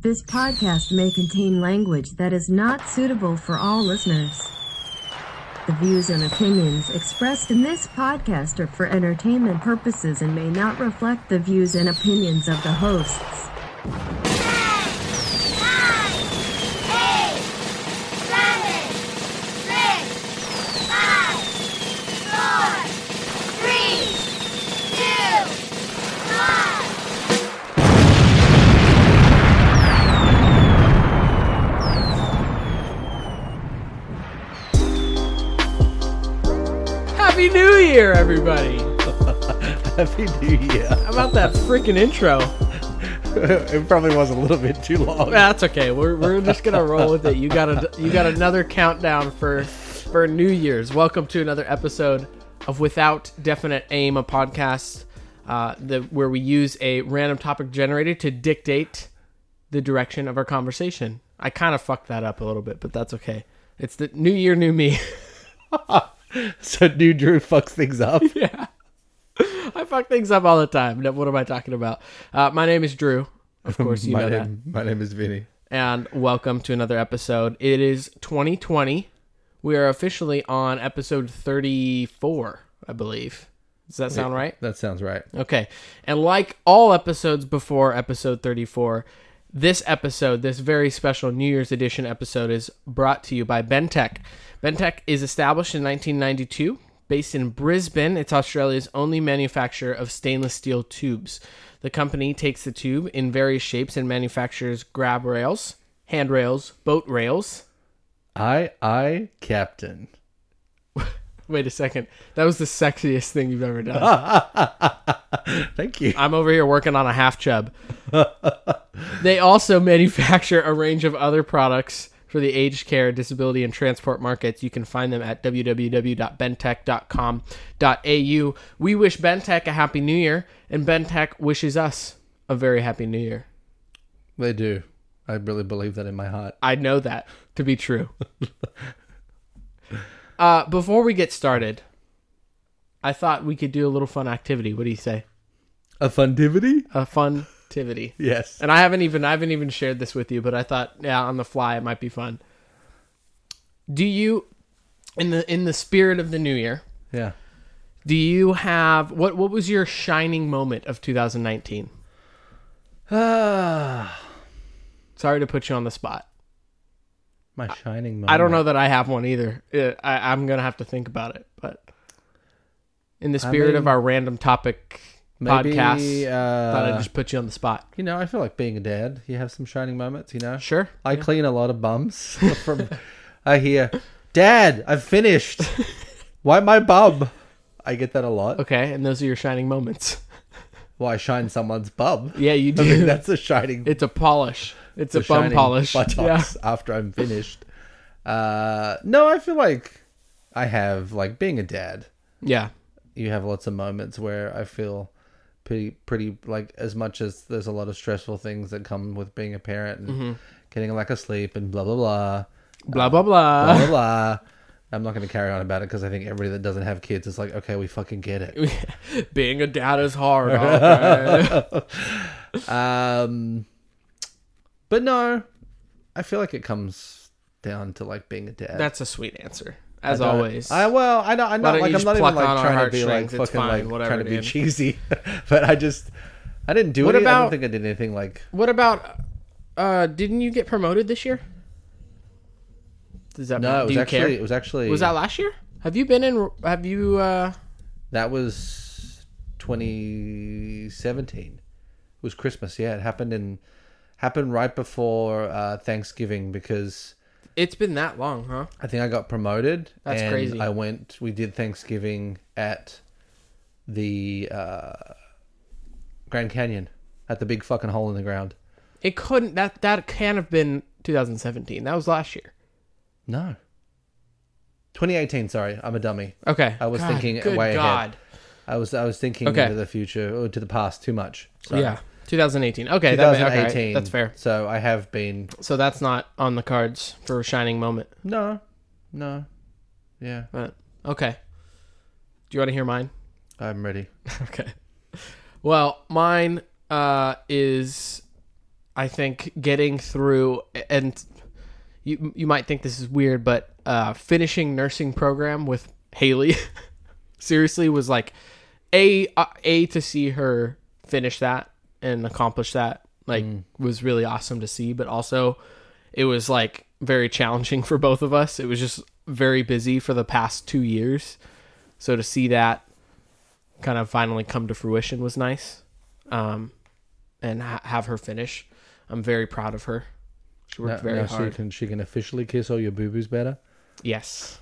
This podcast may contain language that is not suitable for all listeners. The views and opinions expressed in this podcast are for entertainment purposes and may not reflect the views and opinions of the hosts. Year, everybody! Happy New Year. How about that freaking intro? it probably was a little bit too long. That's okay. We're, we're just gonna roll with it. You got a you got another countdown for for New Year's. Welcome to another episode of Without Definite Aim, a podcast uh, the, where we use a random topic generator to dictate the direction of our conversation. I kind of fucked that up a little bit, but that's okay. It's the New Year, New Me. So new Drew fucks things up. yeah. I fuck things up all the time. What am I talking about? Uh, my name is Drew. Of course, you my know that. my name is Vinny. and welcome to another episode. It is 2020. We are officially on episode 34, I believe. Does that sound right? That sounds right. Okay. And like all episodes before episode 34, this episode, this very special New Year's edition episode, is brought to you by Bentech. Bentech is established in 1992, based in Brisbane. It's Australia's only manufacturer of stainless steel tubes. The company takes the tube in various shapes and manufactures grab rails, handrails, boat rails. Aye, aye, Captain. Wait a second. That was the sexiest thing you've ever done. Thank you. I'm over here working on a half chub. they also manufacture a range of other products for the aged care, disability, and transport markets. You can find them at www.bentech.com.au. We wish Bentech a happy new year, and Bentech wishes us a very happy new year. They do. I really believe that in my heart. I know that to be true. uh, before we get started, I thought we could do a little fun activity. What do you say? A funtivity? A fun activity. Yes. And I haven't even I haven't even shared this with you, but I thought yeah, on the fly it might be fun. Do you in the in the spirit of the new year, Yeah. do you have what what was your shining moment of 2019? Ah, Sorry to put you on the spot. My shining moment. I don't know that I have one either. Uh, I, I'm gonna have to think about it. But in the spirit mean, of our random topic Maybe, podcast, uh, thought I'd just put you on the spot. you know, I feel like being a dad. You have some shining moments, you know? Sure. I clean a lot of bums from. I hear, Dad, I've finished. Why my bum. I get that a lot. Okay, and those are your shining moments. Well, I shine someone's bum. Yeah, you I do. mean, that's a shining. it's a polish. It's a, a bum polish. Yeah. after I'm finished. Uh, no, I feel like I have like being a dad. Yeah. You have lots of moments where I feel pretty, pretty like as much as there's a lot of stressful things that come with being a parent and Mm-hmm. getting a lack of sleep and blah blah blah. Blah blah blah. blah blah blah. I'm not going to carry on about it because I think everybody that doesn't have kids is like, okay, we fucking get it. Being a dad is hard. Um, but no, I feel like it comes down to like being a dad. That's a sweet answer, as I always. I well, I know, I'm Why not like I'm not even like trying to be like fucking fine, like whatever, trying to be dude. cheesy, but I just I didn't do What it. I don't think I did anything like. what about? Uh, didn't you get promoted this year? Does that No, it was actually care? it was actually Was that last year? Have you been in? Have you? uh that was 2017. It was Christmas. Yeah, it happened in happened right before uh, Thanksgiving because It's been that long, huh? I think I got promoted. That's and crazy. I went. We did Thanksgiving at the uh, Grand Canyon at the big fucking hole in the ground. It couldn't. That that can't have been 2017. That was last year. No. 2018. Sorry, I'm a dummy. Okay. I was God, thinking good way God. ahead. I was I was thinking Okay. into the future or to the past too much. Sorry. Yeah. 2018. Okay, that may- okay, 2018. that's fair. So I have been So that's not on the cards for a shining moment. no, no, yeah. But okay. Do you want to hear mine? I'm ready. Okay. Well, mine uh, is I think getting through and you you might think this is weird, but uh, finishing nursing program with Haley seriously was like a uh, a to see her finish that and accomplish that like was really awesome to see, but also it was like very challenging for both of us. It was just very busy for the past two years, so to see that kind of finally come to fruition was nice, um, and ha- have her finish. I'm very proud of her. She worked very now she can she can officially kiss all your boo boos better. Yes,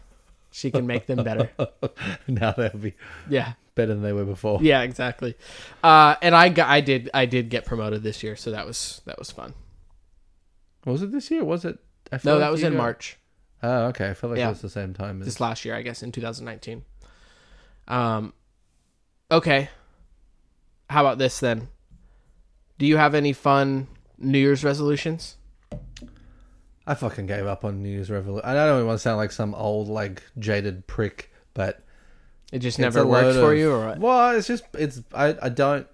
she can make them better. now they'll be Yeah, better than they were before. yeah, exactly. Uh, and I got, I did, I did get promoted this year, so that was that was fun. Was it this year? Was it? I feel No, like that was in got- March. Oh, okay. I feel like Yeah. it was the same time. As, this last year, I guess, in 2019. Um, okay. How about this then? Do you have any fun New Year's resolutions? I fucking gave up on New Year's Revolution. I don't want to sound like some old, like jaded prick, but It just never worked for of- you, or what? Well, it's just it's. I I don't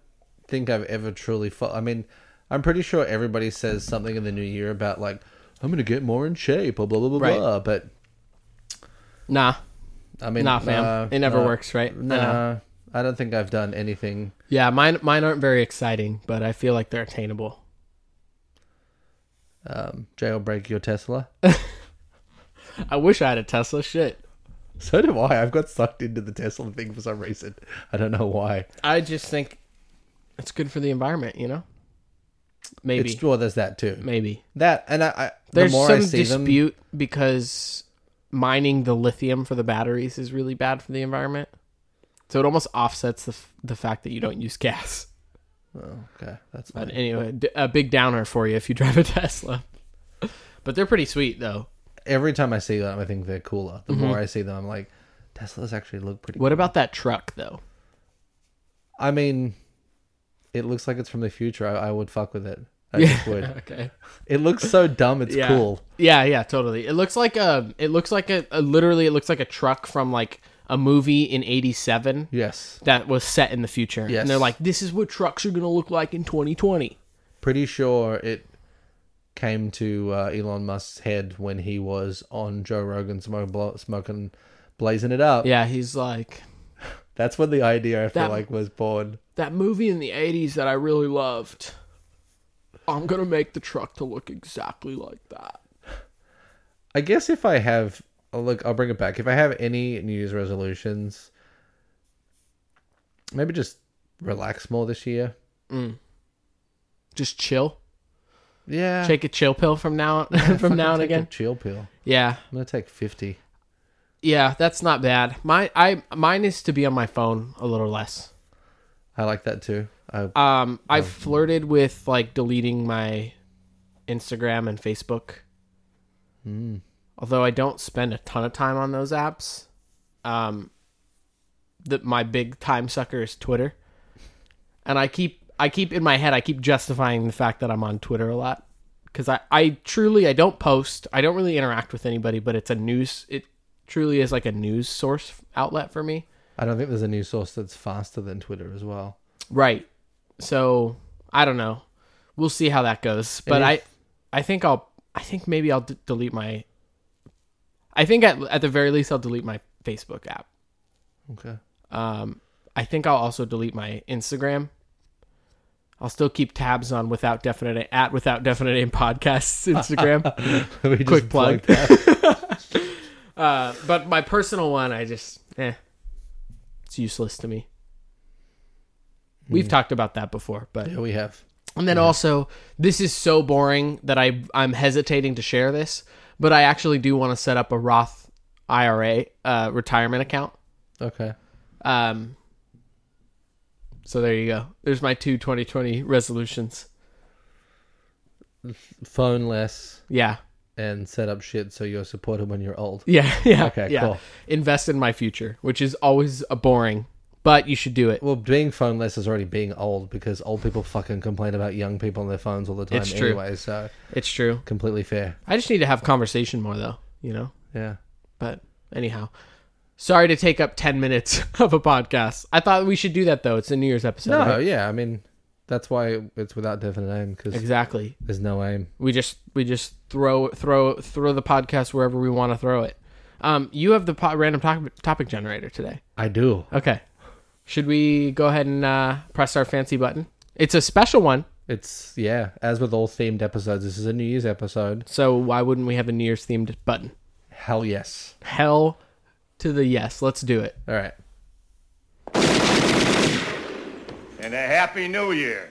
think I've ever truly. Fo- I mean, I'm pretty sure everybody says something in the new year about like I'm gonna get more in shape or blah blah blah Right. blah. But Nah, I mean, nah, fam. uh, it never no, works, right? I. Nah, I don't think I've done anything. Yeah, mine, mine aren't very exciting, but I feel like they're attainable. Um, jailbreak your Tesla. I wish I had a Tesla. Shit. So do I. I've got sucked into the Tesla thing for some reason. I don't know why. I just think it's good for the environment, you know? Maybe. It's well, there's that too. maybe. That and I. I There's the more some I see them, dispute because mining the lithium for the batteries is really bad for the environment. So it almost offsets the f- the fact that you don't use gas. Oh, okay, that's But anyway, a big downer for you if you drive a Tesla. But they're pretty sweet though. Every time I see them, I think they're cooler. The more I see them, I'm like, Teslas actually look pretty. Mm-hmm. What about that truck though? I mean, it looks like it's from the future. I, I would fuck with it. I just would. okay. It looks so dumb. It's Yeah. cool. Yeah, yeah, totally. It looks like a it looks like a, a literally it looks like a truck from like a movie in 87 Yes, that was set in the future. Yes. And they're like this is what trucks are going to look like in 2020. pretty sure it came to uh, Elon Musk's head when he was on Joe Rogan smoke, blo- smoking, blazing it up. Yeah, he's like That's when the idea I feel That- like was born. that movie in the 80s that I really loved. I'm going to make the truck to look exactly like that. I guess if I have, oh, look, I'll bring it back. If I have any New Year's resolutions, maybe just relax more this year. Just chill. Yeah, Take a chill pill from now from now a again. chill pill. Yeah. I'm gonna take fifty. Yeah, that's not bad. My I mine is to be on my phone a little less. I like that too. I, Um, I've flirted with like deleting my Instagram and Facebook. Although I don't spend a ton of time on those apps. Um, the, my big time sucker is Twitter, and I keep I keep in my head I keep justifying the fact that I'm on Twitter a lot because I I truly I don't post I don't really interact with anybody, but it's a news it truly is like a news source outlet for me. I don't think there's a news source that's faster than Twitter as well. Right. So I don't know. We'll see how that goes. But I, I think I'll. I think maybe I'll d- delete my. I think at at the very least I'll delete my Facebook app. Okay. Um, I think I'll also delete my Instagram. I'll still keep tabs on without definite at without definite aim podcasts Instagram. Quick plug. uh, but my personal one, I just eh, it's useless to me. We've talked about that before, but yeah, we have. And then also, this is so boring that I I'm hesitating to share this, but I actually do want to set up a Roth IRA uh, retirement account. Okay. Um, so there you go. There's my two 2020 resolutions. Phone less Yeah, and set up shit so you're supported when you're old. yeah, yeah. Okay, yeah. cool. Invest in my future, which is always a boring, but you should do it. Well, being phoneless is already being old because old people fucking complain about young people on their phones all the time It's true. anyway. So It's true. completely fair. I just need to have conversation more, though. You know. Yeah. But anyhow, sorry to take up 10 minutes of a podcast. I thought we should do that though. It's a New Year's episode. No, right? yeah. I mean, That's why it's without definite aim because Exactly. there's no aim. We just we just throw throw throw the podcast wherever we want to throw it. Um, you have the po- random topic, topic generator today. I do. Okay. Should we go ahead and uh, press our fancy button? It's a special one, It's yeah. As with all themed episodes, this is a New Year's episode. so why wouldn't we have a New Year's themed button? Hell yes. Hell to the yes. Let's do it. All right. And a Happy New Year.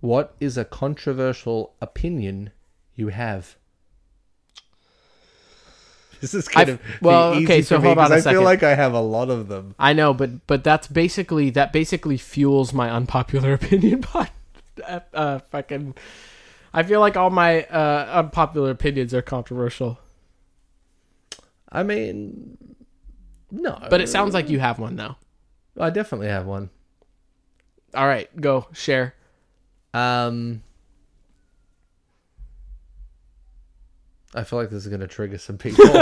What is a controversial opinion you have? This is kind I've- of well, okay, so hold on a I second. feel like I have a lot of them. I know, but but that's basically that basically fuels my unpopular opinion pod. Uh, uh, fucking. I feel like all my uh, unpopular opinions are controversial, I mean, no, but it sounds like you have one though. I definitely have one. All right, go share. Um, I feel like this is gonna trigger some people.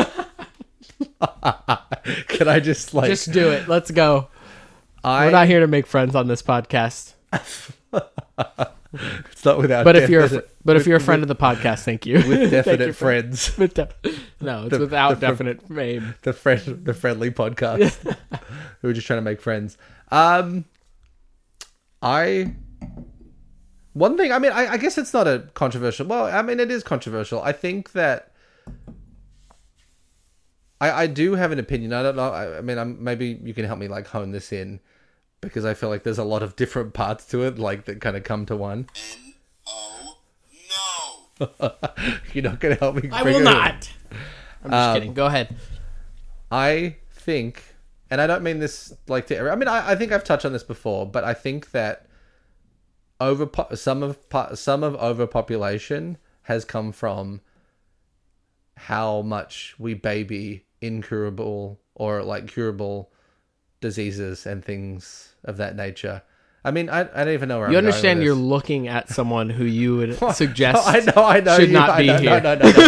Can I just like Just do it. Let's go. I? We're not here to make friends on this podcast. it's not without. But if you're a, fr- definite- but if you're a friend of the podcast, thank you. with definite you for- friends, with no, it's The- without the definite fame. the friend, the friendly podcast, who are just trying to make friends. Um, I. One thing, I mean, I, I guess it's not a controversial. Well, I mean, it is controversial. I think that I, I do have an opinion. I don't know. I, I mean, I'm, maybe you can help me like hone this in because I feel like there's a lot of different parts to it, like that kind of come to one. Oh, no. You're not going to help me. I bring will it in. not. I'm just kidding. Um, Go ahead. I think, and I don't mean this like to. I mean, I, I think I've touched on this before, but I think that over some of some of overpopulation has come from how much we baby incurable or like curable diseases and things of that nature. I mean, I, I don't even know where You I'm understand you're looking at someone who you would suggest I know, I know. should you- not I be know, here. No, no, no, no,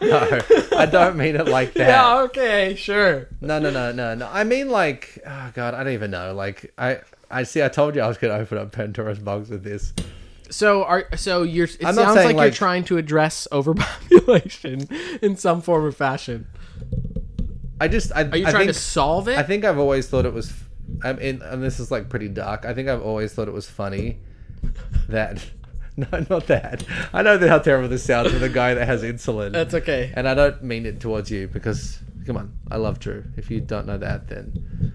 no. no. I don't mean it like that. Yeah, okay, sure. No, no, no, no, no. I mean, like, oh god, I don't even know. Like, I, I see. I told you I was going to open up Pandora's box with this. So are so you're it I'm sounds saying, like, you're trying to address overpopulation in some form or fashion. I just, I, Are you I trying think, to solve it? I think I've always thought it was. I mean, and this is like pretty dark. I think I've always thought it was funny that. No, not that. I know that how terrible this sounds for the guy that has insulin. That's okay. And I don't mean it towards you because, come on, I love Drew. If you don't know that, then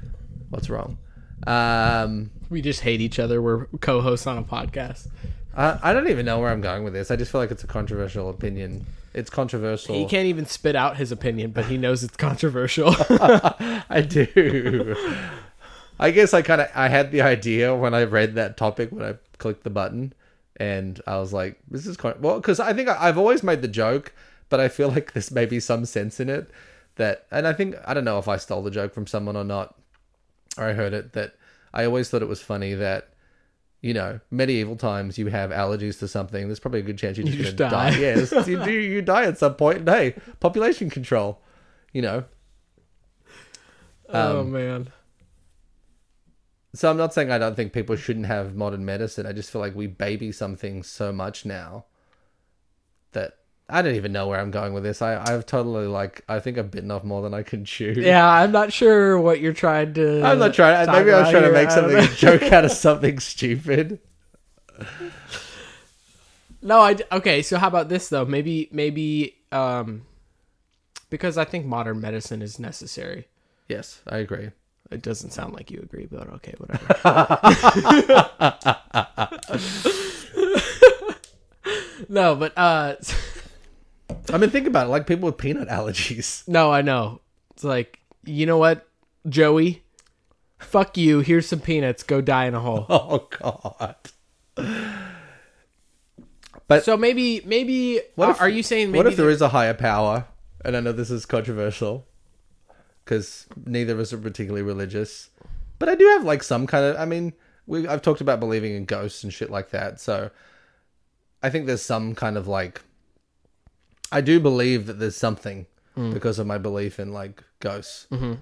what's wrong? Um, We just hate each other. We're co-hosts on a podcast. I, I don't even know where I'm going with this. I just feel like it's a controversial opinion. It's controversial. He can't even spit out his opinion, but he knows it's controversial. I do. I guess I kind of I had the idea when I read that topic when I clicked the button, and I was like, "This is quite well." Because I think I, I've always made the joke, but I feel like there's maybe some sense in it that, and I think I don't know if I stole the joke from someone or not, or I heard it that I always thought it was funny that. You know, medieval times, you have allergies to something. There's probably a good chance you're just, You gonna die. die. Yeah, you do. You die at some point. And hey, population control. You know, oh Um, man. So I'm not saying I don't think people shouldn't have modern medicine. I just feel like we baby some things so much now that I don't even know where I'm going with this. I I've totally like I think I've bitten off more than I can chew. Yeah, I'm not sure what you're trying to. I'm not trying. Maybe I was trying to make something a joke out of something stupid. No, I okay. So how about this though? Maybe maybe um, because I think modern medicine is necessary. Yes, I agree. It doesn't sound like you agree, but okay, whatever. no, but uh, I mean, think about it. Like people with peanut allergies. no, I know. It's like you know what, Joey, fuck you. Here's some peanuts. Go die in a hole. Oh God. But So maybe maybe What are, if- are you saying maybe what if there there- is a higher power? And I know this is controversial because neither of us are particularly religious, but I do have like some kind of. I mean, we I've talked about believing in ghosts and shit like that, so I think there's some kind of like. I do believe that there's something because of my belief in like ghosts, mm-hmm.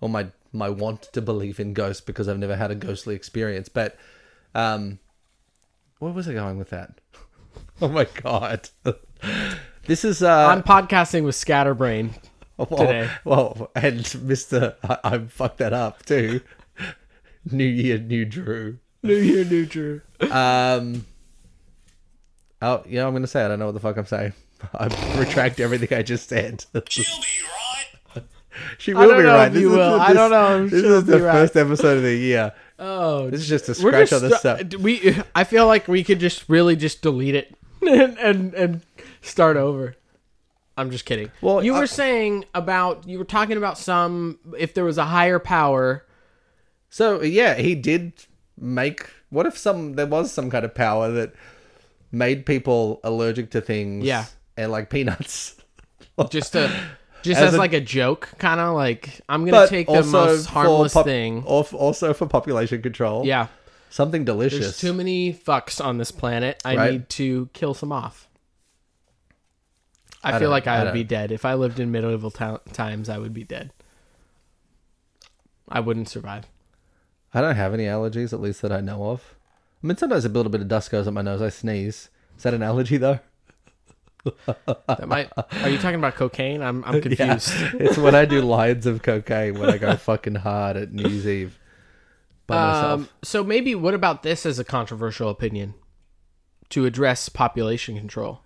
or my my want to believe in ghosts because I've never had a ghostly experience, but um where was I going with that? Oh my god. this is uh I'm podcasting with Scatterbrain. Well, today. Well, and Mr. I, I fucked that up too. New year, new Drew. New Year, New Drew. Um Oh, yeah, I'm gonna say I don't know what the fuck I'm saying. I retract everything I just said. She'll be right. she will be right. if you is- will. I don't know This she'll is the right. first episode of the year. Oh, This is just a scratch just on the stu- stuff. we. I feel like we could just really just delete it and and, and start over. I'm just kidding. Well, you I- were uh, saying about you were talking about some if there was a higher power. So yeah, he did make. What if some there was some kind of power that made people allergic to things? Yeah. and like peanuts. just to just As as, a- like a joke, kind of like I'm gonna take the most harmless pop- thing. al- Also for population control. Yeah, something delicious. there's too many fucks on this planet. I Right. need to kill some off. I, I feel like I I would be dead if I lived in medieval ti- times. I would be dead. I wouldn't survive. I don't have any allergies, at least that I know of. I mean, sometimes a little bit of dust goes up my nose. I sneeze. Is that an allergy though? That might. Are you talking about cocaine? I'm I'm confused. it's when I do lines of cocaine when I go fucking hard at New Year's Eve by myself. Um, so maybe what about this as a controversial opinion to address population control?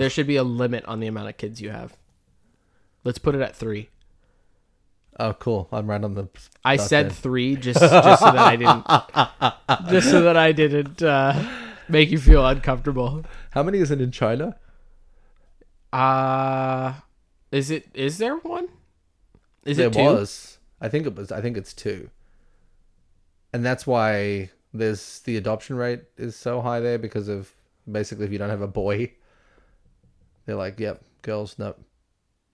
There should be a limit on the amount of kids you have. Let's put it at three. oh, cool. I'm right on the. I dot said there. three just just so that I didn't just so that I didn't uh, make you feel uncomfortable. How many is it in China? Uh is it is there one? Is there it two? was. I think it was. I think it's two. And that's why there's the adoption rate is so high there because of basically if you don't have a boy, they're like, yep, girls, no.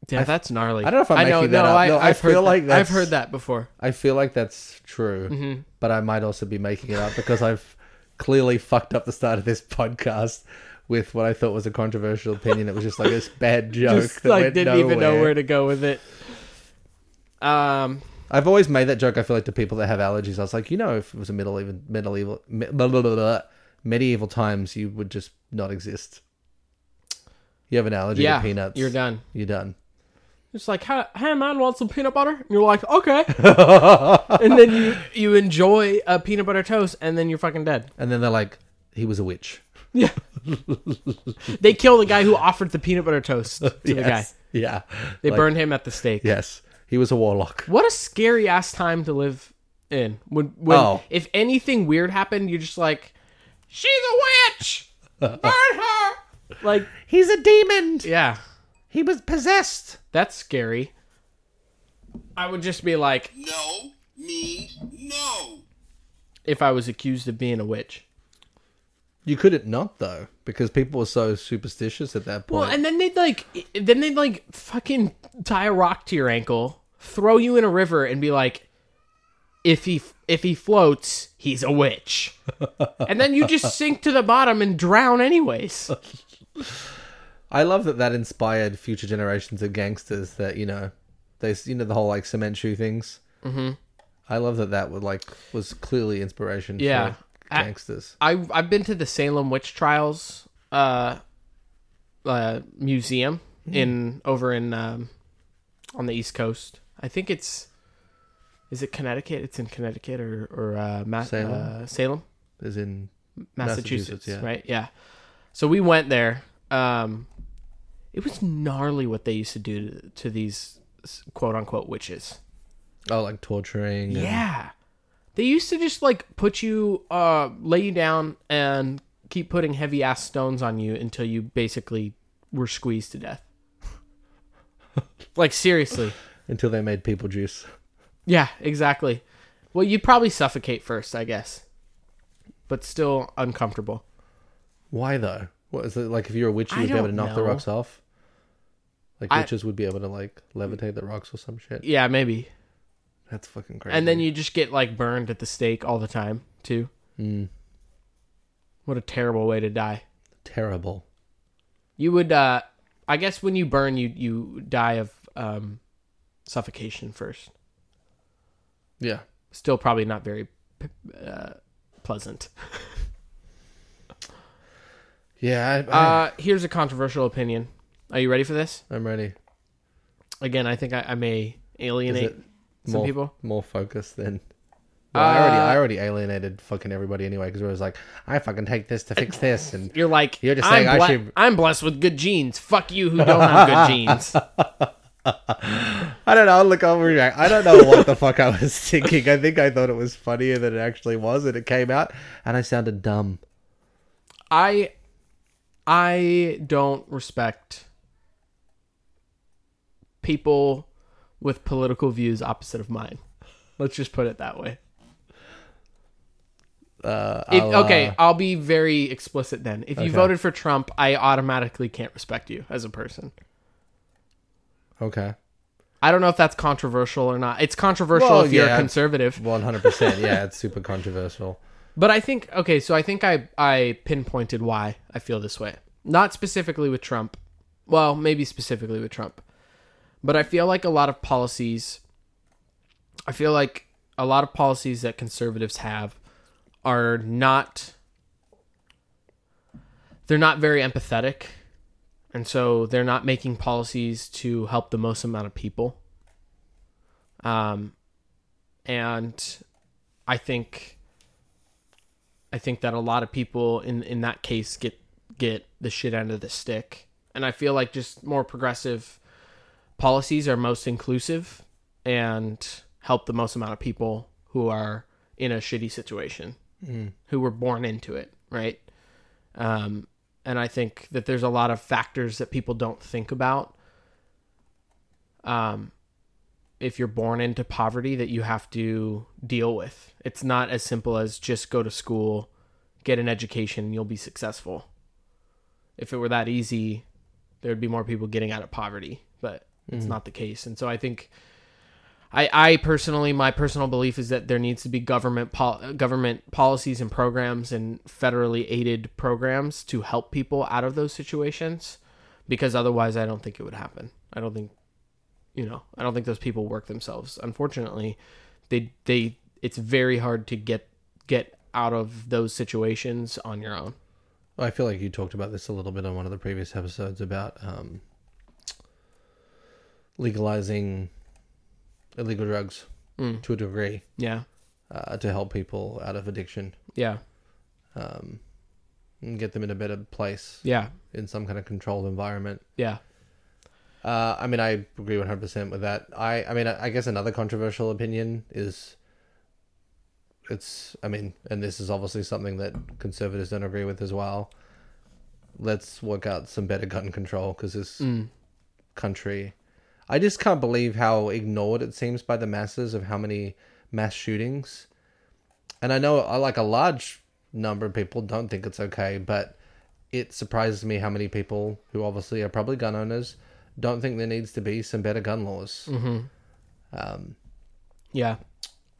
Yeah, that's gnarly. I don't know if I'm I know, that no, up. I, No, I I've heard feel that. like I've heard that before. I feel like that's true, Mm-hmm. but I might also be making it up because I've clearly fucked up the start of this podcast with what I thought was a controversial opinion. It was just like this bad joke Just that like didn't even know where to go with it. Um, I've always made that joke. I feel like to people that have allergies, I was like, you know, if it was a medieval, medieval, me- blah, blah, blah, blah, medieval times, you would just not exist. You have an allergy yeah, to peanuts, you're done. You're done. It's like, hey, hey man, want some peanut butter? And you're like, okay. and then you you enjoy a peanut butter toast, and then you're fucking dead. And then they're like, he was a witch. Yeah. they kill the guy who offered the peanut butter toast to the guy. Yeah. They Like, burned him at the stake. Yes. He was a warlock. What a scary ass time to live in. When, when Oh. if anything weird happened, you're just like, she's a witch. Burn her. Like, He's a demon. yeah, He was possessed. that's scary. I would just be like, No me, no. if I was accused of being a witch. You couldn't not though, because people were so superstitious at that point. Well, and then they'd like, then they'd like fucking tie a rock to your ankle, throw you in a river, and be like, if he if he floats, he's a witch, and then you just sink to the bottom and drown anyways. I love that that inspired future generations of gangsters. That you know, they you know the whole like cement shoe things. Mm-hmm. I love that that would like was clearly inspiration. Yeah. for gangsters. I I've been to the Salem witch trials uh, uh museum in over in um, on the East Coast. I think it's is it Connecticut? It's in Connecticut or or uh, Ma- Salem? uh, Salem, Is in Massachusetts, Massachusetts, yeah. right? Yeah. So we went there. Um, it was gnarly what they used to do to, to these quote unquote witches. oh like torturing. and- Yeah. They used to just like put you uh lay you down and keep putting heavy ass stones on you until you basically were squeezed to death. like seriously. until they made people juice. Yeah, exactly. Well, you'd probably suffocate first, I guess. But still uncomfortable. Why though? What is it like? If you're a witch, you I would be able to knock the know. rocks off. Like I- witches would be able to like levitate the rocks or some shit. Yeah, maybe. That's fucking crazy. And then you just get like burned at the stake all the time, too. Mm, What a terrible way to die. terrible. You would uh I guess when you burn you you die of um suffocation first. Yeah. Still probably not very p- uh, pleasant. Yeah, I, I, Uh, here's a controversial opinion. Are you ready for this? I'm ready. Again, I think I, I may alienate it some more, people. more focused than. Well, I already, Uh, I already alienated fucking everybody anyway because it was like, I fucking take this to fix this, and You're like, You're just I'm, saying I ble- should- I'm blessed with good genes. Fuck you who don't have good genes. I don't know. Look, I'll react. I don't know what the fuck I was thinking. I think I thought it was funnier than it actually was, and it came out, and I sounded dumb. I I don't respect people with political views opposite of mine. Let's just put it that way. Uh, If, I'll, okay, uh, I'll be very explicit then. If you Okay. voted for Trump, I automatically can't respect you as a person. okay. I don't know if that's controversial or not. It's controversial Well, if you're a conservative. One hundred percent. Yeah, it's super controversial. But I think okay, so I think I I pinpointed why I feel this way. Not specifically with Trump. Well, maybe specifically with Trump. But I feel like a lot of policies I feel like a lot of policies that conservatives have are not they're not very empathetic. And so they're not making policies to help the most amount of people. Um and I think I think that a lot of people in in that case get get the shit end of the stick. And I feel like just more progressive policies are most inclusive and help the most amount of people who are in a shitty situation, who were born into it, right? Um, and I think that there's a lot of factors that people don't think about. Um, if you're born into poverty that you have to deal with. It's not as simple as just go to school, get an education, and you'll be successful. If it were that easy, there would be more people getting out of poverty, but it's mm. not the case. And so I think I I personally my personal belief is that there needs to be government pol- uh, government policies and programs and federally aided programs to help people out of those situations because otherwise I don't think it would happen. I don't think you know i don't think those people work themselves. Unfortunately they they it's very hard to get get out of those situations on your own. I feel like you talked about this a little bit on one of the previous episodes about um, legalizing illegal drugs Mm. to a degree yeah. uh, to help people out of addiction. Yeah. Um, and get them in a better place yeah. in some kind of controlled environment. yeah Uh, I mean, I agree 100% with that. I, I mean, I, I guess another controversial opinion is it's, I mean, and this is obviously something that conservatives don't agree with as well. Let's work out some better gun control because this Mm. country, I just can't believe how ignored it seems by the masses of how many mass shootings. And I know, uh, like, a large number of people don't think it's okay, but it surprises me how many people who obviously are probably gun owners don't think there needs to be some better gun laws. Um, yeah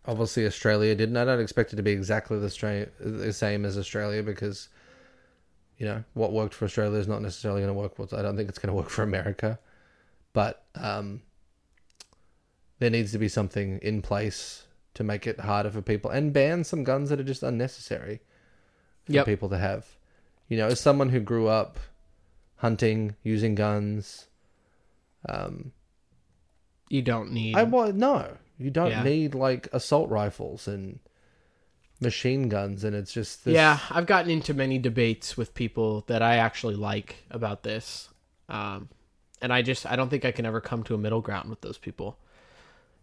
obviously, Australia didn't. I don't expect it to be exactly the, stra- the same as Australia because, you know, what worked for Australia is not necessarily going to work. For, I don't think it's going to work for America. But um, there needs to be something in place to make it harder for people and ban some guns that are just unnecessary for Yep. people to have. You know, as someone who grew up hunting, using guns, um, you don't need I well, no, you don't Yeah. need like assault rifles and machine guns, and it's just this, Yeah, I've gotten into many debates with people that I actually like about this. Um, and I just I don't think I can ever come to a middle ground with those people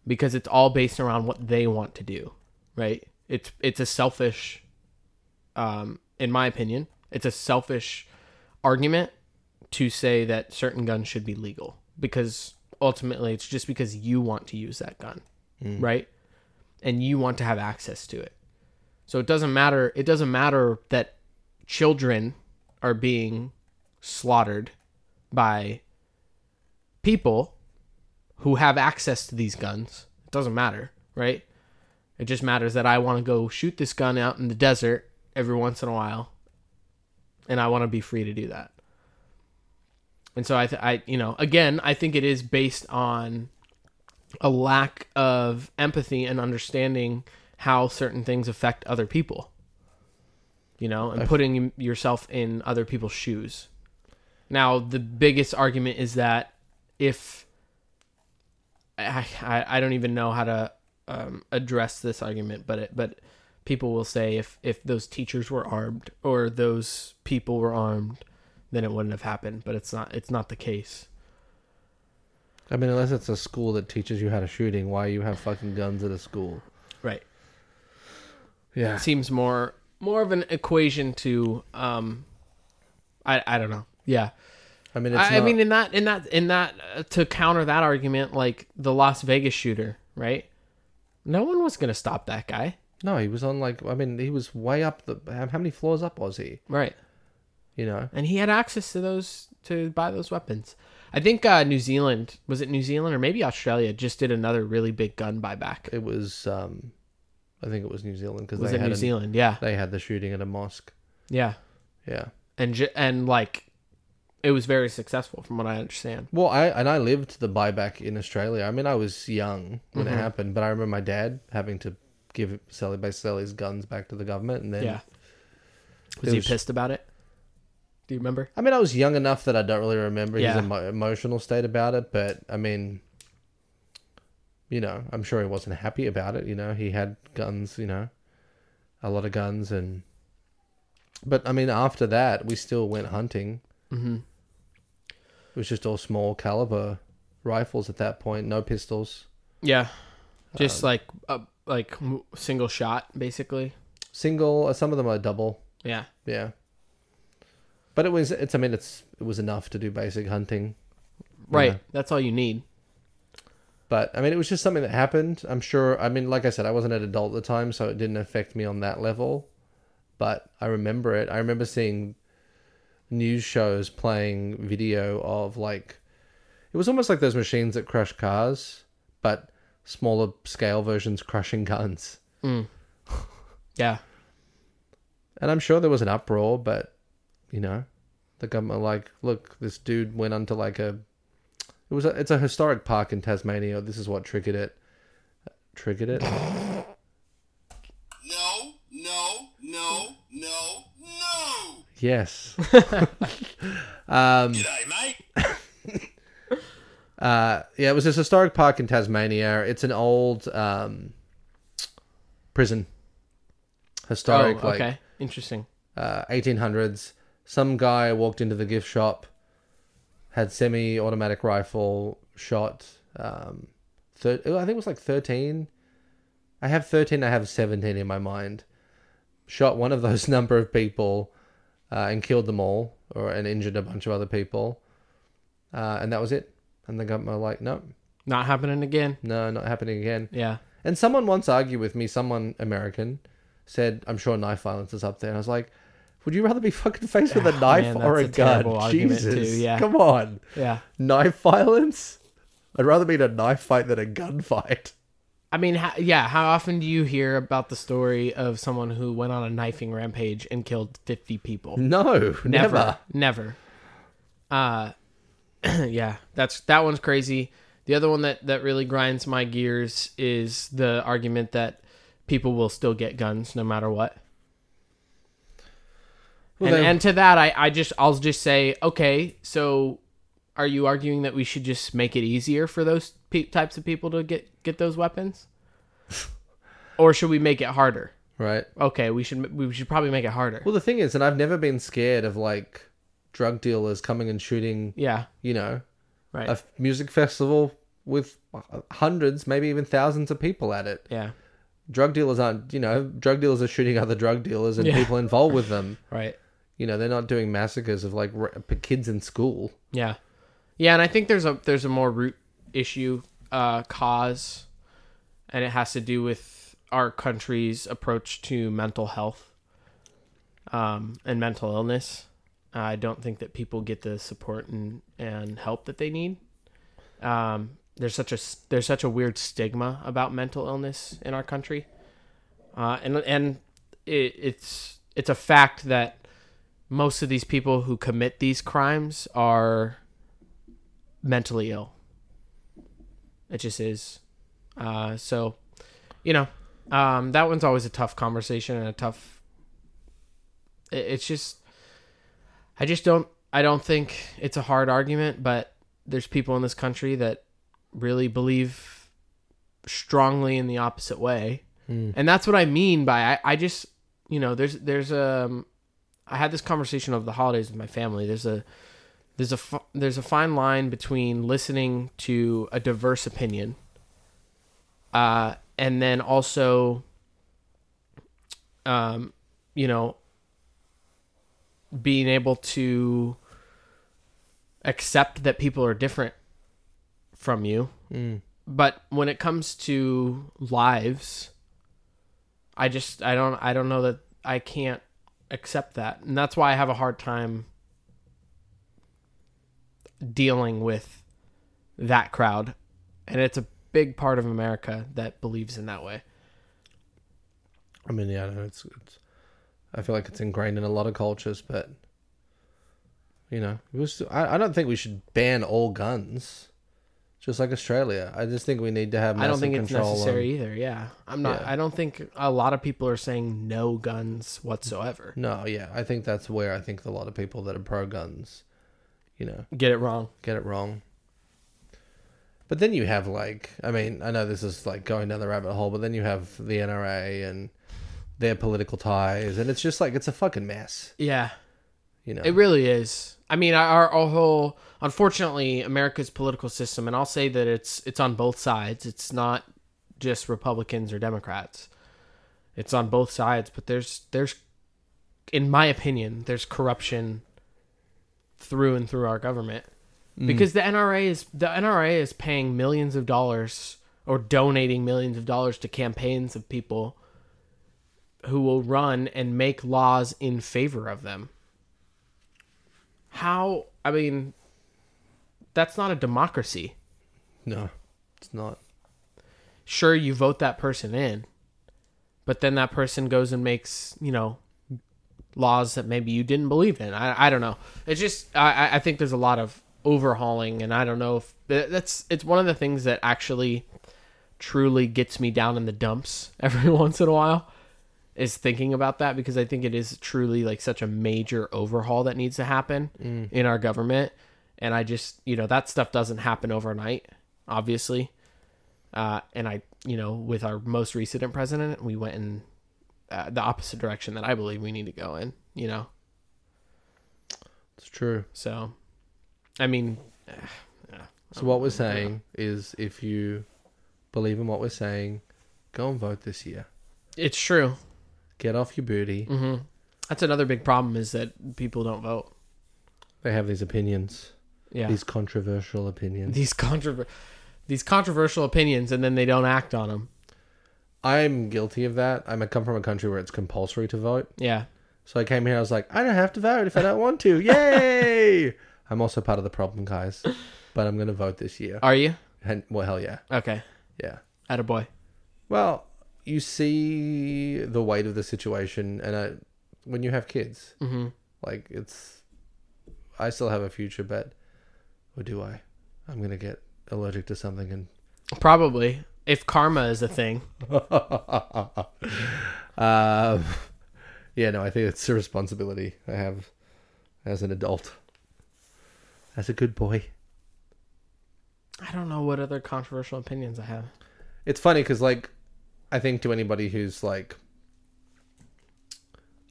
because it's all based around what they want to do, right? It's it's a selfish um in my opinion, it's a selfish argument to say that certain guns should be legal because ultimately it's just because you want to use that gun, mm. right? And you want to have access to it. So it doesn't matter. It doesn't matter that children are being slaughtered by people who have access to these guns. It doesn't matter, right? It just matters that I want to go shoot this gun out in the desert every once in a while, and I want to be free to do that. And so I, th- I, you know, again, I think it is based on a lack of empathy and understanding how certain things affect other people. you know, and putting yourself in other people's shoes. Now, the biggest argument is that if I, I, I don't even know how to um, address this argument, but it, but people will say if if those teachers were armed or those people were armed, then it wouldn't have happened. But it's not it's not the case. I mean, unless it's a school that teaches you how to shooting, why you have fucking guns at a school? Right. Yeah. It seems more more of an equation to um I I don't know. Yeah. I mean, it's I, I mean in that in that in that uh, to counter that argument like the Las Vegas shooter, right? No one was going to stop that guy. no, he was on like, I mean, he was way up the. How many floors up was he? Right. You know, And he had access to those to buy those weapons. I think uh New Zealand, was it New Zealand or maybe Australia just did another really big gun buyback. it was. um I think it was New Zealand because Was they it had New an- Zealand? Yeah. They had the shooting at a mosque. Yeah. Yeah. And ju- and like it was very successful from what I understand. Well, I and I lived the buyback in Australia. I mean, I was young when Mm-hmm. it happened, but I remember my dad having to give Sally by sell his guns back to the government, and then Yeah. Was It he pissed about it? Do you remember? I mean, I was young enough that I don't really remember Yeah. his emo- emotional state about it, but I mean, you know, I'm sure he wasn't happy about it. You know, he had guns, you know, a lot of guns, and but I mean, after that, we still went hunting. Mm-hmm. It was just all small caliber rifles at that point, no pistols, Yeah. Just Um, like a like m- single shot basically. single. uh, Some of them are double. Yeah. Yeah. But it was. It's. I mean, it's. It was enough to do basic hunting. Right. Yeah. That's all you need. But I mean, it was just something that happened. I'm sure. I mean, like I said, I wasn't an adult at the time, so it didn't affect me on that level. But I remember it. I remember seeing news shows playing video of like, it was almost like those machines that crush cars, but smaller scale versions crushing guns. Mm. Yeah. And I'm sure there was an uproar, but you know, the government were like, look, this dude went onto like a, it was a, it's a historic park in Tasmania. This is what triggered it. Triggered it. No, no, no, no, no. Yes. um, G'day, mate. uh, yeah, it was this historic park in Tasmania. It's an old um, prison. Historic, oh, like okay. Interesting. uh, 1800s. Some guy walked into the gift shop, had semi-automatic rifle, shot. Um, thir- I think it was like 13. I have 13. I have 17 in my mind. Shot one of those number of people, uh, and killed them all, or and injured a bunch of other people. Uh, and that was it. And the government were like, no, Not happening again. no, not happening again. Yeah. And someone once argued with me, someone American, said, I'm sure knife violence is up there. And I was like, would you rather be fucking faced with a knife man, or a, a gun? Jesus, too, yeah. come on. Yeah. Knife violence? I'd rather be in a knife fight than a gun fight. I mean, ha- yeah. How often do you hear about the story of someone who went on a knifing rampage and killed fifty people? No, never. Never, never. Uh, yeah, that's that one's crazy. The other one that that really grinds my gears is the argument that people will still get guns no matter what. Well, and, they- and to that, I, I just I'll just say, okay, so are you arguing that we should just make it easier for those pe- types of people to get get those weapons, or should we make it harder? Right. Okay, we should we should probably make it harder. Well, the thing is, and I've never been scared of like drug dealers coming and shooting, yeah, you know, right. a music festival with hundreds, maybe even thousands of people at it. yeah, Drug dealers aren't, you know, drug dealers are shooting other drug dealers and Yeah. people involved with them. right. You know, they're not doing massacres of like kids in school. Yeah, yeah, and I think there's a there's a more root issue uh, cause, and it has to do with our country's approach to mental health um, and mental illness. I don't think that people get the support and, and help that they need. Um, there's such a there's such a weird stigma about mental illness in our country, uh, and and it, it's it's a fact that most of these people who commit these crimes are mentally ill. It just is. Uh, so, you know, um, that one's always a tough conversation and a tough It- It's just, I just don't, I don't think it's a hard argument, but there's people in this country that really believe strongly in the opposite way. And that's what I mean by, I, I just, you know, there's, there's um, I had this conversation over the holidays with my family. There's a, there's a, there's a fine line between listening to a diverse opinion, uh, and then also um, you know, being able to accept that people are different from you. But when it comes to lives, I just I don't I don't know that I can't accept that. And that's why I have a hard time dealing with that crowd. And it's a big part of America that believes in that way. I mean, yeah, it's, it's. I feel like it's ingrained in a lot of cultures, but you know, was. I, I don't think we should ban all guns, just like Australia. I just think we need to have. I don't think it's control on- necessary either. Yeah, I'm not. Yeah. I don't think a lot of people are saying no guns whatsoever. No, yeah, I think that's where I think a lot of people that are pro guns, you know, Get it wrong. get it wrong. But then you have like, I mean, I know this is like going down the rabbit hole, but then you have the NRA and their political ties, and it's just like it's a fucking mess, Yeah, you know. it really is. I mean, our, our whole, unfortunately, America's political system, and I'll say that it's it's on both sides. It's not just Republicans or Democrats. It's on both sides, but there's there's, in my opinion, there's corruption through and through our government mm. because the NRA is the NRA is paying millions of dollars or donating millions of dollars to campaigns of people who will run and make laws in favor of them. How I mean that's not a democracy. no, it's not. Sure you vote that person in, but then that person goes and makes, you know, laws that maybe you didn't believe in. I I don't know. It's just I I- I think there's a lot of overhauling and I don't know if that's it's one of the things that actually truly gets me down in the dumps every once in a while is thinking about that because I think it is truly like such a major overhaul that needs to happen in our government. And I just you know that stuff doesn't happen overnight obviously. Uh, and I you know with our most recent president we went in uh, the opposite direction that I believe we need to go in you know? It's true. so I mean So what we're saying is, if you believe in what we're saying, go and vote this year. it's true Get off your booty. hmm that's another big problem is that people don't vote They have these opinions, yeah these controversial opinions. these controver- these controversial opinions and then they don't act on them I'm guilty of that. I'm I come from a country where it's compulsory to vote. yeah So I came here. I was like, I don't have to vote if I don't want to. Yay! I'm also part of the problem, guys. But I'm gonna vote this year. are you And, well, hell yeah, okay yeah. at a boy Well, you see the weight of the situation, and I, when you have kids, hmm like it's, I still have a future, but, or do I? I'm gonna get allergic to something, and probably if karma is a thing um, yeah, no, I think it's a responsibility I have as an adult, as a good boy. I don't know what other controversial opinions I have. It's funny because, like, I think to anybody who's like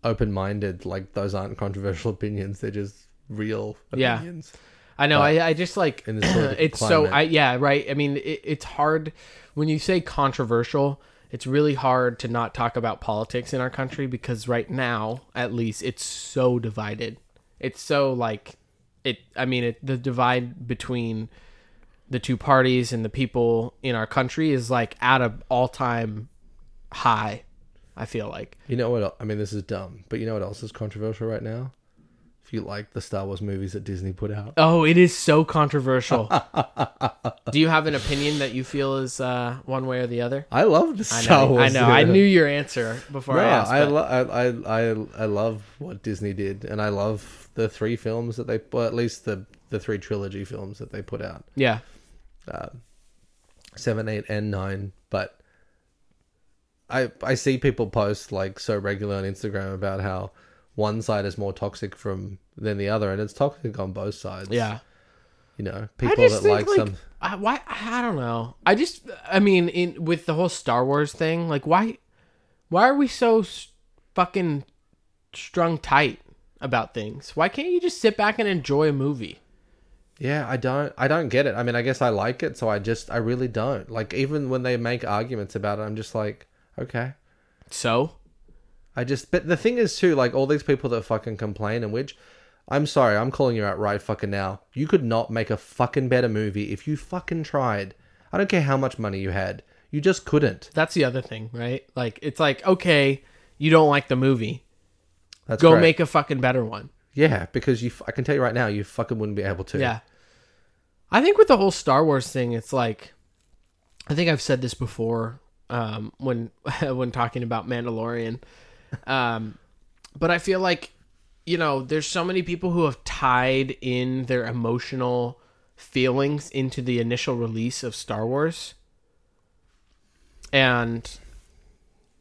open-minded, like those aren't controversial opinions; they're just real Yeah. opinions. I know. I, I just like in this political it's so. climate- I yeah right. I mean, it, it's hard when you say controversial. It's really hard to not talk about politics in our country because right now, at least, it's so divided. It's so like it. I mean, it, the divide between the two parties and the people in our country is like at a all time high. I feel like You know what? I mean, this is dumb, but you know what else is controversial right now? If you like the Star Wars movies that Disney put out, Oh, it is so controversial. Do you have an opinion that you feel is uh, one way or the other? I love the I Star know. Wars. I know. I knew your answer before No, I asked. I, lo- I, I, I, I love what Disney did, and I love the three films that they, well, at least the the three trilogy films that they put out, yeah. seven, eight, and nine. But I I see people post like so regular on Instagram about how one side is more toxic from than the other, and it's toxic on both sides. Yeah. you know, people that think like, like, some. I, why I don't know. I just I mean in with the whole Star Wars thing, like why why are we so fucking strung tight about things? Why can't you just sit back and enjoy a movie? Yeah, I don't, I don't get it. I mean, I guess I like it, so I just, I really don't. Like, even when they make arguments about it, I'm just like, okay. So, I just, but the thing is too, like all these people that fucking complain and which, I'm sorry, I'm calling you out right fucking now. You could not make a fucking better movie if you fucking tried. I don't care how much money you had. You just couldn't. that's the other thing, right? Like it's like, okay, you don't like the movie. That's Go correct. make a fucking better one. Yeah, because you, f- I can tell you right now, you fucking wouldn't be able to. Yeah. I think with the whole Star Wars thing, it's like I think I've said this before um, when when talking about Mandalorian. Um, but I feel like you know, there's so many people who have tied in their emotional feelings into the initial release of Star Wars. And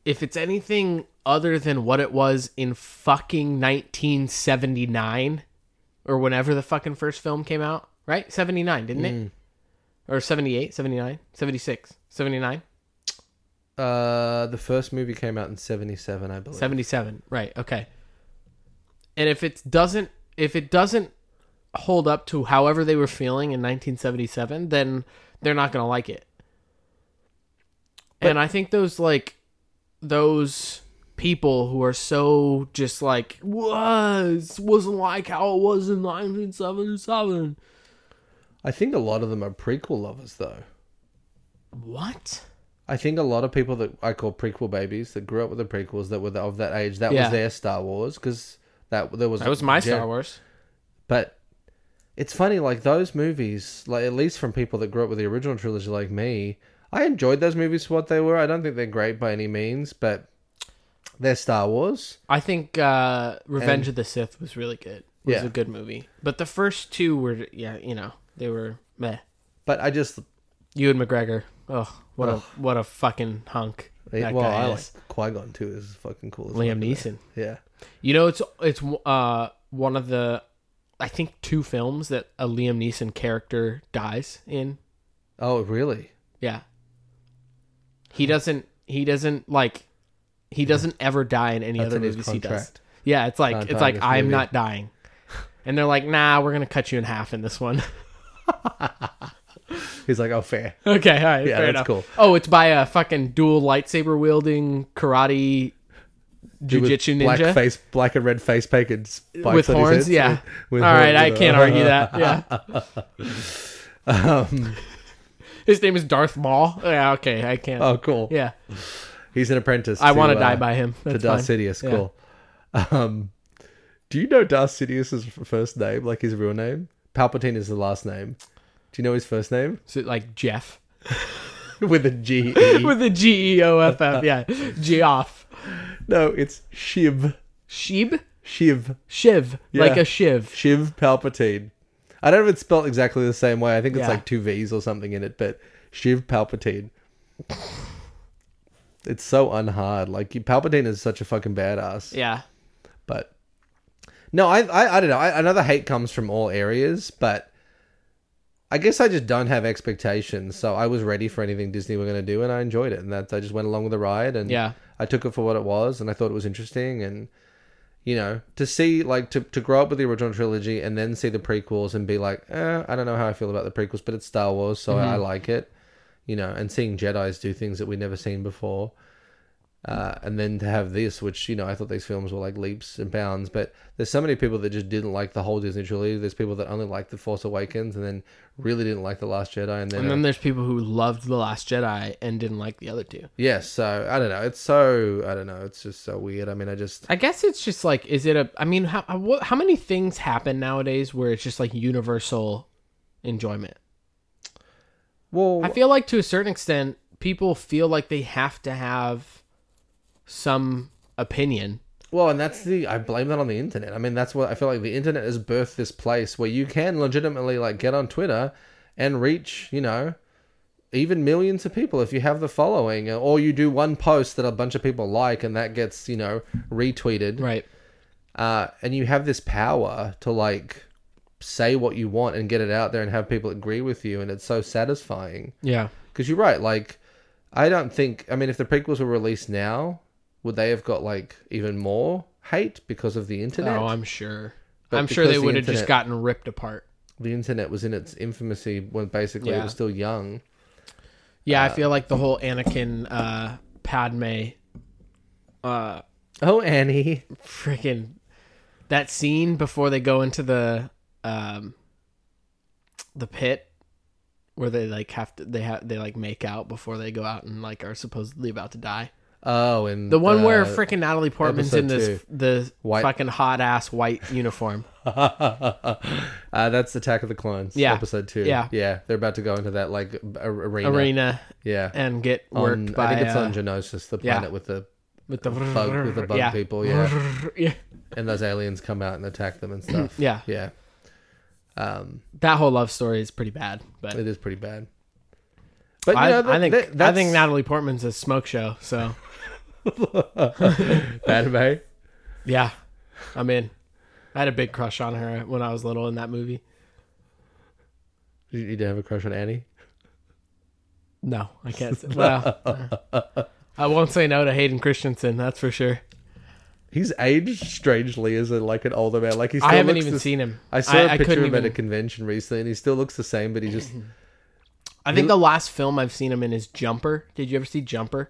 if it's anything other than what it was in fucking 1979 or whenever the fucking first film came out, right? 79, didn't it? Or 78, 79, 76, 79, Uh, the first movie came out in '77, I believe. 77. Right. Okay. And if it doesn't if it doesn't hold up to however they were feeling in 1977, then they're not going to like it. and I think those like those people who are so just like was wasn't like how it was in 1977. I think a lot of them are prequel lovers, though. What? I think a lot of people that I call prequel babies that grew up with the prequels that were of that age that Yeah. was their Star Wars because that there was That was my Jer- Star Wars. But it's funny, like those movies, like at least from people that grew up with the original trilogy, like me, I enjoyed those movies for what they were. I don't think they're great by any means, but they're Star Wars. I think uh, Revenge And- of the Sith was really good. It was Yeah. a good movie. But the first two were, yeah, you know, they were meh. But I just, Ewan McGregor. Oh, what a what a fucking hunk. That well, guy I is. like Qui Gon too. Is fucking cool. as Liam. Neeson. Yeah. You know, it's it's uh one of the I think two films that a Liam Neeson character dies in. Oh, really? Yeah. He doesn't he doesn't like he doesn't ever die in any That's other in movies he does. Yeah, it's like it's like I'm movie. not dying. And they're like, "Nah, we're going to cut you in half in this one." He's like, oh, fair. okay, all right, Yeah, fair that's enough. cool. Oh, it's by a fucking dual lightsaber wielding karate Dude with jujitsu black ninja face, black and red face paint and spikes with on his horns. head. Yeah. With all right, horns I and- can't argue that. Yeah. Um, His name is Darth Maul. Yeah, okay, I can't. oh, cool. Yeah, He's an apprentice. I want to uh, die by him. to That's Darth fine. Sidious. Yeah. Cool. Um, do you know Darth Sidious's f- first name, like his real name? Palpatine is the last name. Do you know his first name? Is it like Jeff With a G E. with a G E O F F? Yeah, Geoff. no, it's Shiv. Sheeb, Shiv. Shiv, Yeah. like a shiv. Shiv Palpatine. I don't know if it's spelled exactly the same way. I think it's Yeah. like two V's or something in it, but Shiv Palpatine. It's so unhard. Like Palpatine is such a fucking badass. Yeah, But no, I I, I don't know. I, I know the hate comes from all areas, but I guess I just don't have expectations. So I was ready for anything Disney were going to do, and I enjoyed it. And that I just went along with the ride, and Yeah. I took it for what it was, and I thought it was interesting. And you know, to see like to to grow up with the original trilogy and then see the prequels and be like, eh, I don't know how I feel about the prequels, but it's Star Wars, so I like it. You know, and seeing Jedi's do things that we'd never seen before. Uh, and then to have this, which you know, I thought these films were like leaps and bounds, but there's so many people that just didn't like the whole Disney trilogy. There's people that only liked the Force Awakens, and then really didn't like the Last Jedi, and then, and then there's people who loved the Last Jedi and didn't like the other two. yes. So I don't know. It's so I don't know. It's just so weird. I mean, I just I guess it's just like, is it a? I mean, how how- how many things happen nowadays where it's just like universal enjoyment? well, I feel like to a certain extent, people feel like they have to have some opinion. Well, and that's the I blame that on the internet. I mean, that's what I feel like the internet has birthed this place where you can legitimately like get on Twitter and reach, you know, even millions of people if you have the following, or you do one post that a bunch of people like and that gets, you know, retweeted. Right. uh, and you have this power to like say what you want and get it out there and have people agree with you, and it's so satisfying. Yeah. Because you're right, like I don't think. I mean, if the prequels were released now, would they have got like even more hate because of the internet? Oh, I'm sure. But I'm sure they the would have just gotten ripped apart. the internet was in its infancy when basically it was still young. Yeah, I Uh, feel like the whole Anakin uh Padme uh Oh, Annie. freaking that scene before they go into the um the pit where they like have to they have they like make out before they go out and like are supposedly about to die. Oh, and The one where uh, freaking Natalie Portman's in this the White- fucking hot ass white uniform. uh, that's Attack of the Clones. Yeah. episode two. Yeah. yeah, they're about to go into that like arena. arena Yeah, and get worked on, by I think it's uh, on Geonosis, the yeah. planet with the with the bug with the bug people. Yeah, yeah. and those aliens come out and attack them and stuff. Yeah. yeah. Um, That whole love story is pretty bad, but it is pretty bad. But you I, know, that, I think that, I think Natalie Portman's a smoke show. So Bad Padme. yeah, I'm in. I had a big crush on her when I was little in that movie. You you didn't have a crush on Annie? No, I can't. Say, well, I won't say no to Hayden Christensen. That's for sure. He's aged strangely as a like an older man. Like he still I haven't looks even the- seen him. I saw a I picture of him at a convention recently, and he still looks the same, but he just I think the last film I've seen him in is Jumper. Did you ever see Jumper?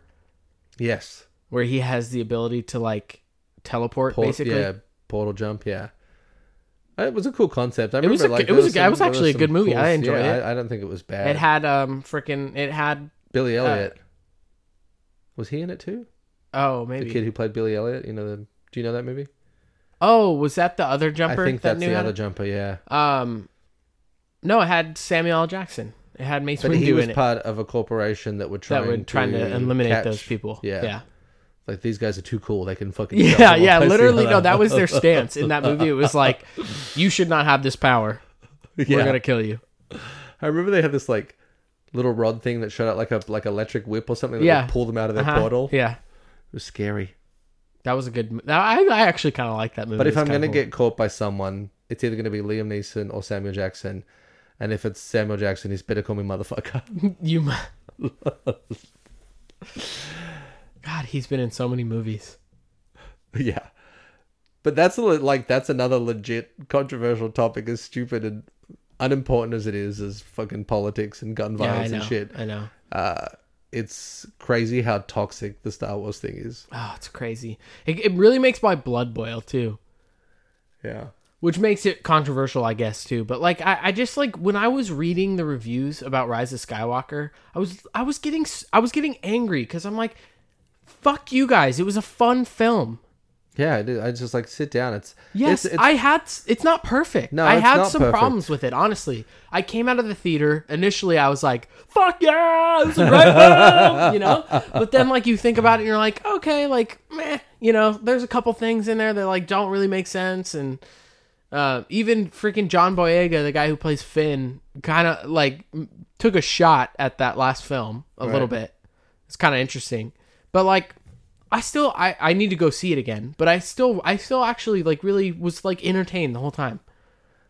yes, Where he has the ability to like teleport, Port- basically. yeah, portal jump, yeah. Uh, It was a cool concept. I It was remember, a- like, it was a- some- it was actually a good movie. I cool- enjoyed yeah, it. I, I don't think it was bad. It had um freaking it had Billy Elliot. was he in it too? oh maybe The kid who played Billy Elliot. You know the? Do you know that movie? oh was that the other jumper I think that that's the other to- jumper. Yeah, Um, no, it had Samuel L. Jackson. It had Mace but he Windu was in it. part of a corporation that were trying That were trying to, eliminate catch- those people. Yeah. yeah, Like these guys are too cool. They can fucking. yeah, jump from one yeah. to Literally, no. That was their stance in that movie. It was like, you should not have this power. We're gonna kill you. I remember they had this like little rod thing that shot out like a like electric whip or something that Yeah. would pull them out of their Uh-huh. portal. It was scary. that was a good. I I actually kind of like that movie. But if I'm gonna cool. get caught by someone, it's either gonna be Liam Neeson or Samuel Jackson. And if it's Samuel Jackson, he's better call me motherfucker. you, mu- God, he's been in so many movies. yeah. But that's a, le- like that's another legit controversial topic, as stupid and unimportant as it is, as fucking politics and gun Yeah, I violence know. and shit. I know. Uh, it's crazy how toxic the Star Wars thing is. Oh, it's crazy. It, it really makes my blood boil too. Yeah. Which makes it controversial, I guess, too. But like, I, I just like when I was reading the reviews about Rise of Skywalker, I was I was getting I was getting angry because I'm like, fuck you guys! It was a fun film. Yeah, I, did. I just like sit down. It's Yes, it's, it's, I had. It's not perfect. No, I it's had some perfect. problems with it. Honestly, I came out of the theater initially. I was like, "Fuck yeah, this is a great film," you know. But then, like, you think about it, and you're like, "Okay, like, meh," you know. There's a couple things in there that like don't really make sense, and uh, even freaking John Boyega, the guy who plays Finn, kind of like took a shot at that last film a little bit. It's kind of interesting, but like I still I I need to go see it again, but I still I still actually like really was like entertained the whole time.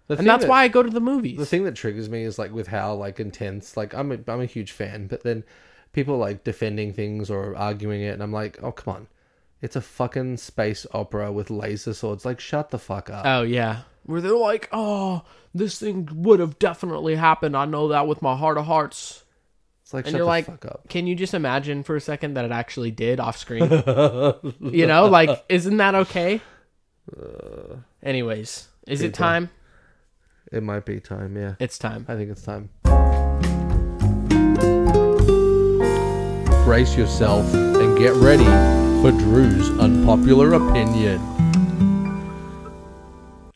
the And that's that- why I go to the movies. the thing that triggers me is like with how like intense. Like I'm a I'm a huge fan, but then people like defending things or arguing it, and I'm like, oh come on, it's a fucking space opera with laser swords. Like shut the fuck up. oh yeah. Where they're like, "Oh, this thing would have definitely happened. I know that with my heart of hearts." it's like And shut you're the like, fuck up. "Can you just imagine for a second that it actually did off screen?" you know, like isn't that okay? Uh, Anyways, is it people. time? It might be time. Yeah, It's time. I think it's time. Brace yourself and get ready for Drew's unpopular opinion.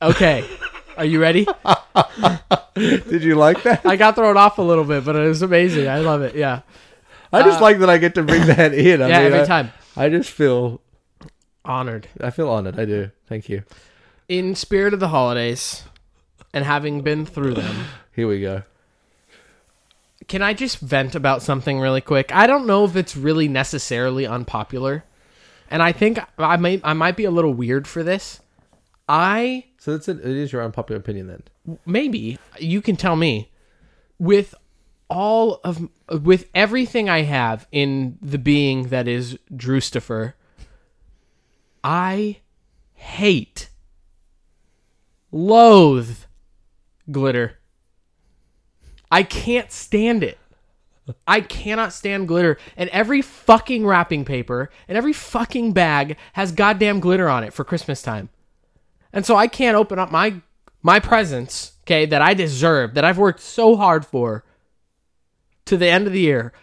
Okay. Are you ready? Did you like that? I got thrown off a little bit, but it was amazing. I love it. Yeah. I just like that I get to bring that in. I Uh, yeah, mean, every I- time. I just feel Honored. I feel honored. I do. Thank you. In spirit of the holidays and having been through them, Here we go. can I just vent about something really quick? I don't know if it's really necessarily unpopular. And I think I might I might be a little weird for this. I So that's it. It is your unpopular opinion then. maybe you can tell me with all of with everything I have in the being that is Drewstifer, I hate, loathe glitter. I can't stand it. I cannot stand glitter. And every fucking wrapping paper and every fucking bag has goddamn glitter on it for Christmas time. And so I can't open up my my presents, okay, that I deserve, that I've worked so hard for to the end of the year.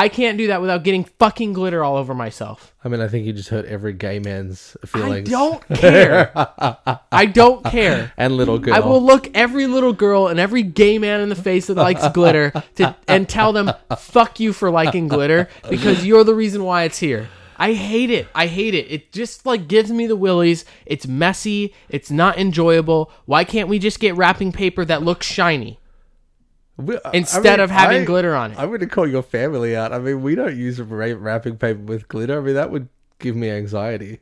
I can't do that without getting fucking glitter all over myself. I mean, I think you just hurt every gay man's feelings. I don't care. I don't care. And little girl. I will look every little girl and every gay man in the face that likes glitter to, and tell them, fuck you for liking glitter because you're the reason why it's here. I hate it. I hate it. It just like gives me the willies. It's messy. It's not enjoyable. Why can't we just get wrapping paper that looks shiny? We- I instead mean, of having I- glitter on it. I'm going to call your family out. I mean, we don't use wrapping paper with glitter. I mean, that would give me anxiety.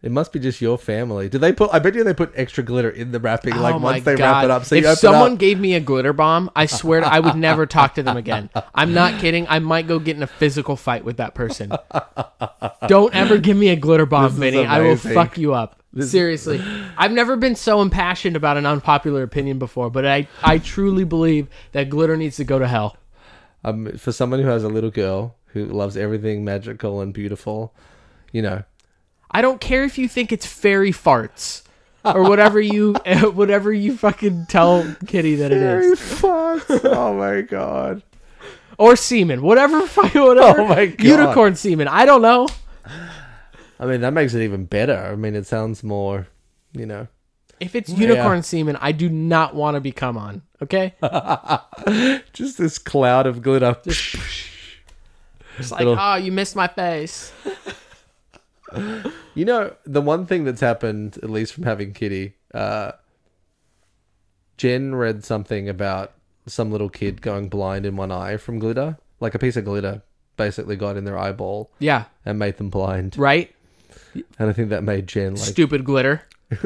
It must be just your family. Do they put? I bet you they put extra glitter in the wrapping. like oh once they god! wrap it up, so if someone up. gave me a glitter bomb, I swear to, I would never talk to them again. I'm not kidding. I might go get in a physical fight with that person. Don't ever give me a glitter bomb, Vinny. I will fuck you up. Seriously, I've never been so impassioned about an unpopular opinion before, but I I truly believe that glitter needs to go to hell. um, for someone who has a little girl who loves everything magical and beautiful, you know, I don't care if you think it's fairy farts or whatever you whatever you fucking tell Kitty that it is. fucks. oh my god. or semen, whatever, fucking whatever. Oh my God. unicorn semen. I don't know. I mean, that makes it even better. I mean, it sounds more, you know. If it's unicorn semen, I do not want to be come on. Okay, Just this cloud of glitter. it's like, Little- oh, you missed my face. You know, the one thing that's happened, at least from having Kitty, uh, Jen read something about some little kid going blind in one eye from glitter. Like a piece of glitter basically got in their eyeball Yeah, and made them blind. right. And I think that made Jen like. Stupid glitter. that,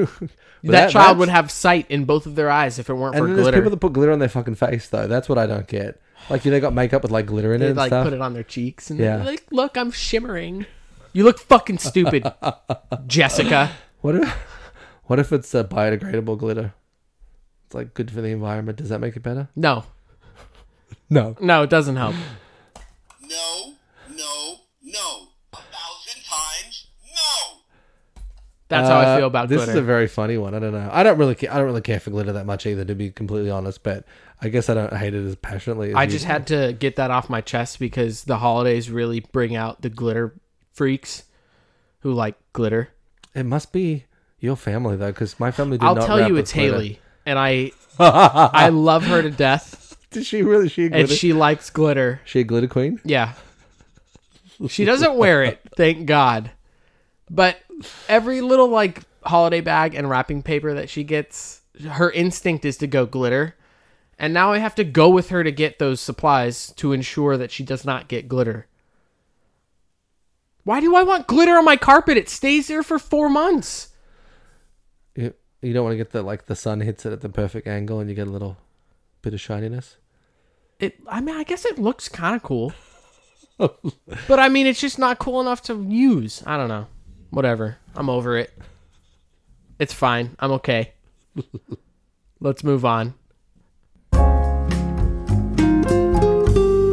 that- child that's- would have sight in both of their eyes if it weren't and for then there's people that put glitter on their fucking face, though. That's what I don't get. Like, you they got makeup with like glitter in it They and like stuff. put it on their cheeks and Yeah. like, look, I'm shimmering. You look fucking stupid, Jessica. What if, what if it's a biodegradable glitter? It's like good for the environment. Does that make it better? No, No. no, it doesn't help. No, no, That's how I Uh, feel about this glitter. is a very funny one. I don't know. I don't really. Ca- I don't really care for glitter that much either, to be completely honest. But I guess I don't hate it as passionately. As I you just do. had to get that off my chest because the holidays really bring out the glitter freaks who like glitter. It must be your family though, because my family did I'll not. tell you it's glitter. Haley, and I I love her to death, Did she really? She a and she likes glitter. She a glitter queen. Yeah, she doesn't wear it, thank God. But every little like holiday bag and wrapping paper that she gets, her instinct is to go glitter. And now I have to go with her to get those supplies to ensure that she does not get glitter. Why do I want glitter on my carpet? It stays there for four months. You, you don't want to get the like the sun hits it at the perfect angle and you get a little bit of shininess. It. I mean, I guess it looks kind of cool, but I mean, it's just not cool enough to use. I don't know. Whatever. I'm over it. It's fine. I'm okay. Let's move on.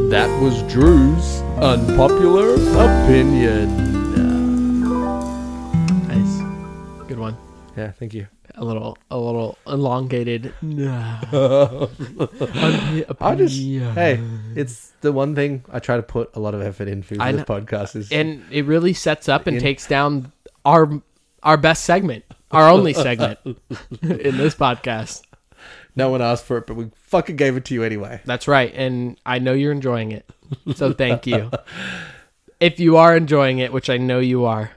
That was Drew's unpopular opinion. Nice. Good one. Yeah, thank you. A little, a little elongated. I just uh, hey, it's the one thing I try to put a lot of effort into for I this know. podcast is and it really sets up and In- takes down our our best segment, our only segment in this podcast. no one asked for it, but we fucking gave it to you anyway. That's right, and I know you're enjoying it, so thank you. if you are enjoying it, which I know you are,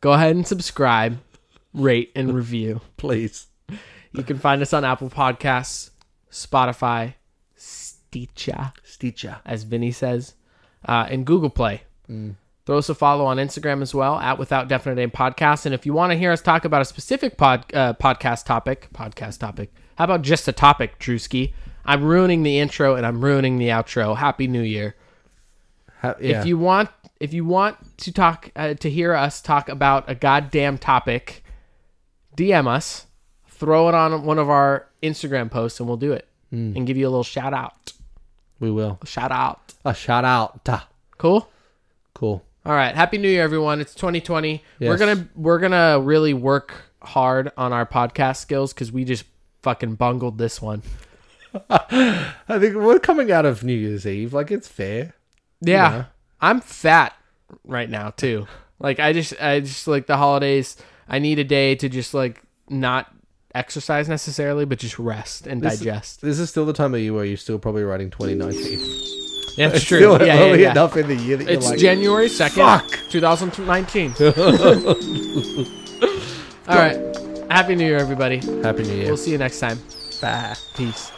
go ahead and subscribe, rate, and review. Please. You can find us on Apple Podcasts, Spotify, Stitcher, Stitcher. as Vinny says, uh, and Google Play. Throw us a follow on Instagram as well at Without Definite Name Podcast. And if you want to hear us talk about a specific pod uh, podcast topic, podcast topic, how about just a topic, Drewski? I'm ruining the intro and I'm ruining the outro. Happy New Year! Ha- yeah. If you want, if you want to talk uh, to hear us talk about a goddamn topic, DM us, throw it on one of our Instagram posts, and we'll do it hmm. and give you a little shout out. we will. Shout out. A shout out. Ta. Cool. Cool. All right. Happy New Year, everyone. It's 2020. We're gonna we're gonna really work hard on our podcast skills because we just fucking bungled this one. I think we're coming out of New Year's Eve. Like it's fair. Yeah. Yeah. I'm fat right now too. Like I just I just like the holidays. I need a day to just like not exercise necessarily, but just rest and This- digest. This is still the time of year where you're still probably writing 2019. Yeah, it's It's true. Still yeah, yeah, early yeah. enough in the year that It's like, January 2nd, Fuck. 2019. All right. Happy New Year, everybody. Happy New Year. We'll see you next time. Bye. Peace.